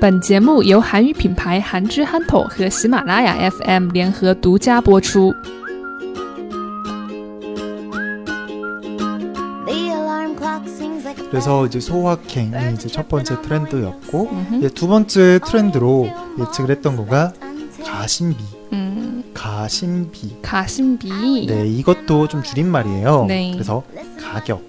本节目由韩语品牌韩之憨头和喜马拉雅 FM 联合独家播出。 The alarm clock sings like a 그래서 이제 소확행이 이제 첫 번째 트렌드였고 음흠. 이제 두 번째 트렌드로 예측을 했던 거가 가심비. 嗯， 가심비. 卡辛比。 네, 이것도 좀 줄임말이에요. 네. 그래서 가격.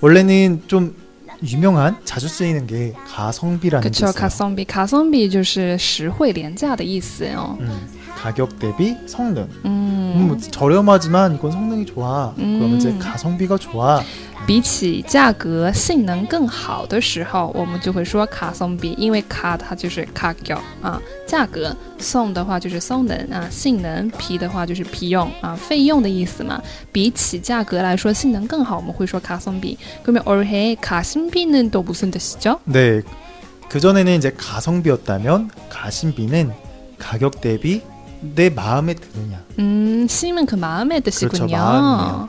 원래는 좀 유명한 자주 쓰이는 게 가성비라는 게 可 쵸 있어요. 卡松比，卡松比就是实惠廉价的意思哦。 음, 가격 대비 성능. 嗯 음, 뭐 저렴하지만 이건 성능이 좋아. 그러면 이제 음. 가성비가 좋아. 比起价格性能更好的时候，我们就会说卡松比，因为卡它就是卡价啊，价格送的话就是성능啊，性能皮的话就是皮用啊，费用的意思嘛。比起价格来说，性能更好，我们会说卡松比。그러면올해가성비는또무슨뜻이죠？ 네. 그전에는 이제 가성비였다면 가심비는 가격 대비 내 마음에 드느냐. 음, 심은 그 마음의 뜻이군요. 그렇죠, 마음이에요.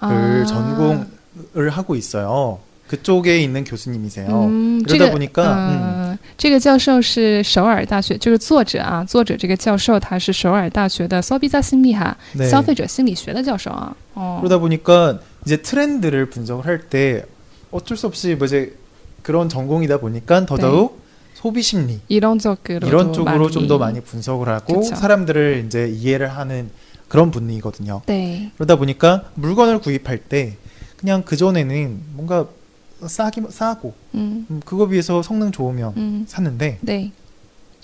아. 전공을 하고 있어요. 그쪽에 있는 교수님이세요. 嗯，这 그러다 个 보니까 음, 嗯，这个教授是首尔大学，就是作者啊，作者这个教授他是首尔大学的 소비자 심리학 네. 消费者心理学的教授啊。哦， 그러다 보니까 이제 트렌드를 분석을 할 때 어쩔 수 없이 뭐 이제 그런 전공이다 보니까 더더욱 소비 심리 이론적으로 이런 쪽으로 좀 더 많이 분석을 하고 그쵸. 사람들을 이제 이해를 하는 그런 분이거든요. 네, 그러다 보니까 물건을 구입할 때 그냥 그 전에는 뭔가 싸기 싸고 음, 음, 그거 비해서 성능 좋으면 음, 샀는데 네,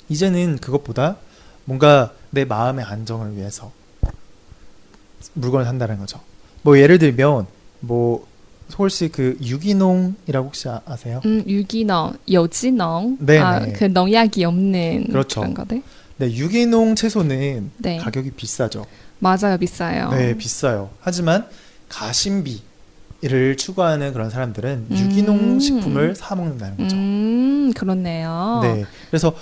이제는 그것보다 뭔가 내 마음의 안정을 위해서 물건을 산다는 거죠. 뭐 예를 들면 뭐 서울시 그 유기농이라고 혹시 아, 아세요? 음, 유기농, 요지농, 네, 아, 네. 그 농약이 없는 그렇죠. 그런 거들. 네, 유기농 채소는 네. 가격이 비싸죠. 맞아요, 비싸요. 네, 비싸요. 하지만 가심비를 추구하는 그런 사람들은 음. 유기농 식품을 사 먹는다는 거죠. 음, 그렇네요. 네, 그래서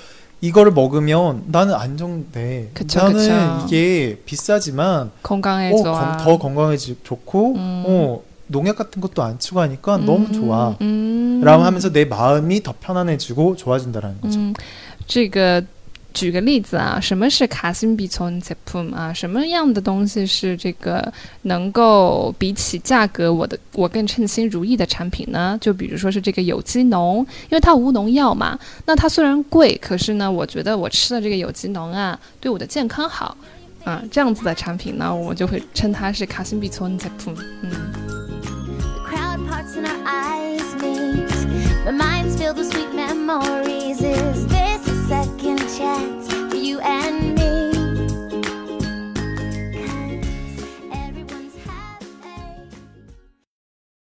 이거를 먹으면 나는 안정돼. 그쵸, 나는 그쵸. 이게 비싸지만 건강에 어, 좋아. 더 건강해지 좋고, 음. 어, 농약 같은 것도 안 추구하니까 너무 음, 좋아. 음. 라고 하면서 내 마음이 더 편안해지고 좋아진다는 거죠. 음, 这个举个例子啊，什么是卡辛比从 c o 啊？什么样的东西是这个能够比起价格我的我更称心如意的产品呢？就比如说是这个有机农，因为它无农药嘛。那它虽然贵，可是呢，我觉得我吃的这个有机农啊，对我的健康好啊。这样子的产品呢，我们就会称它是卡辛比从 c o p 嗯。The じ。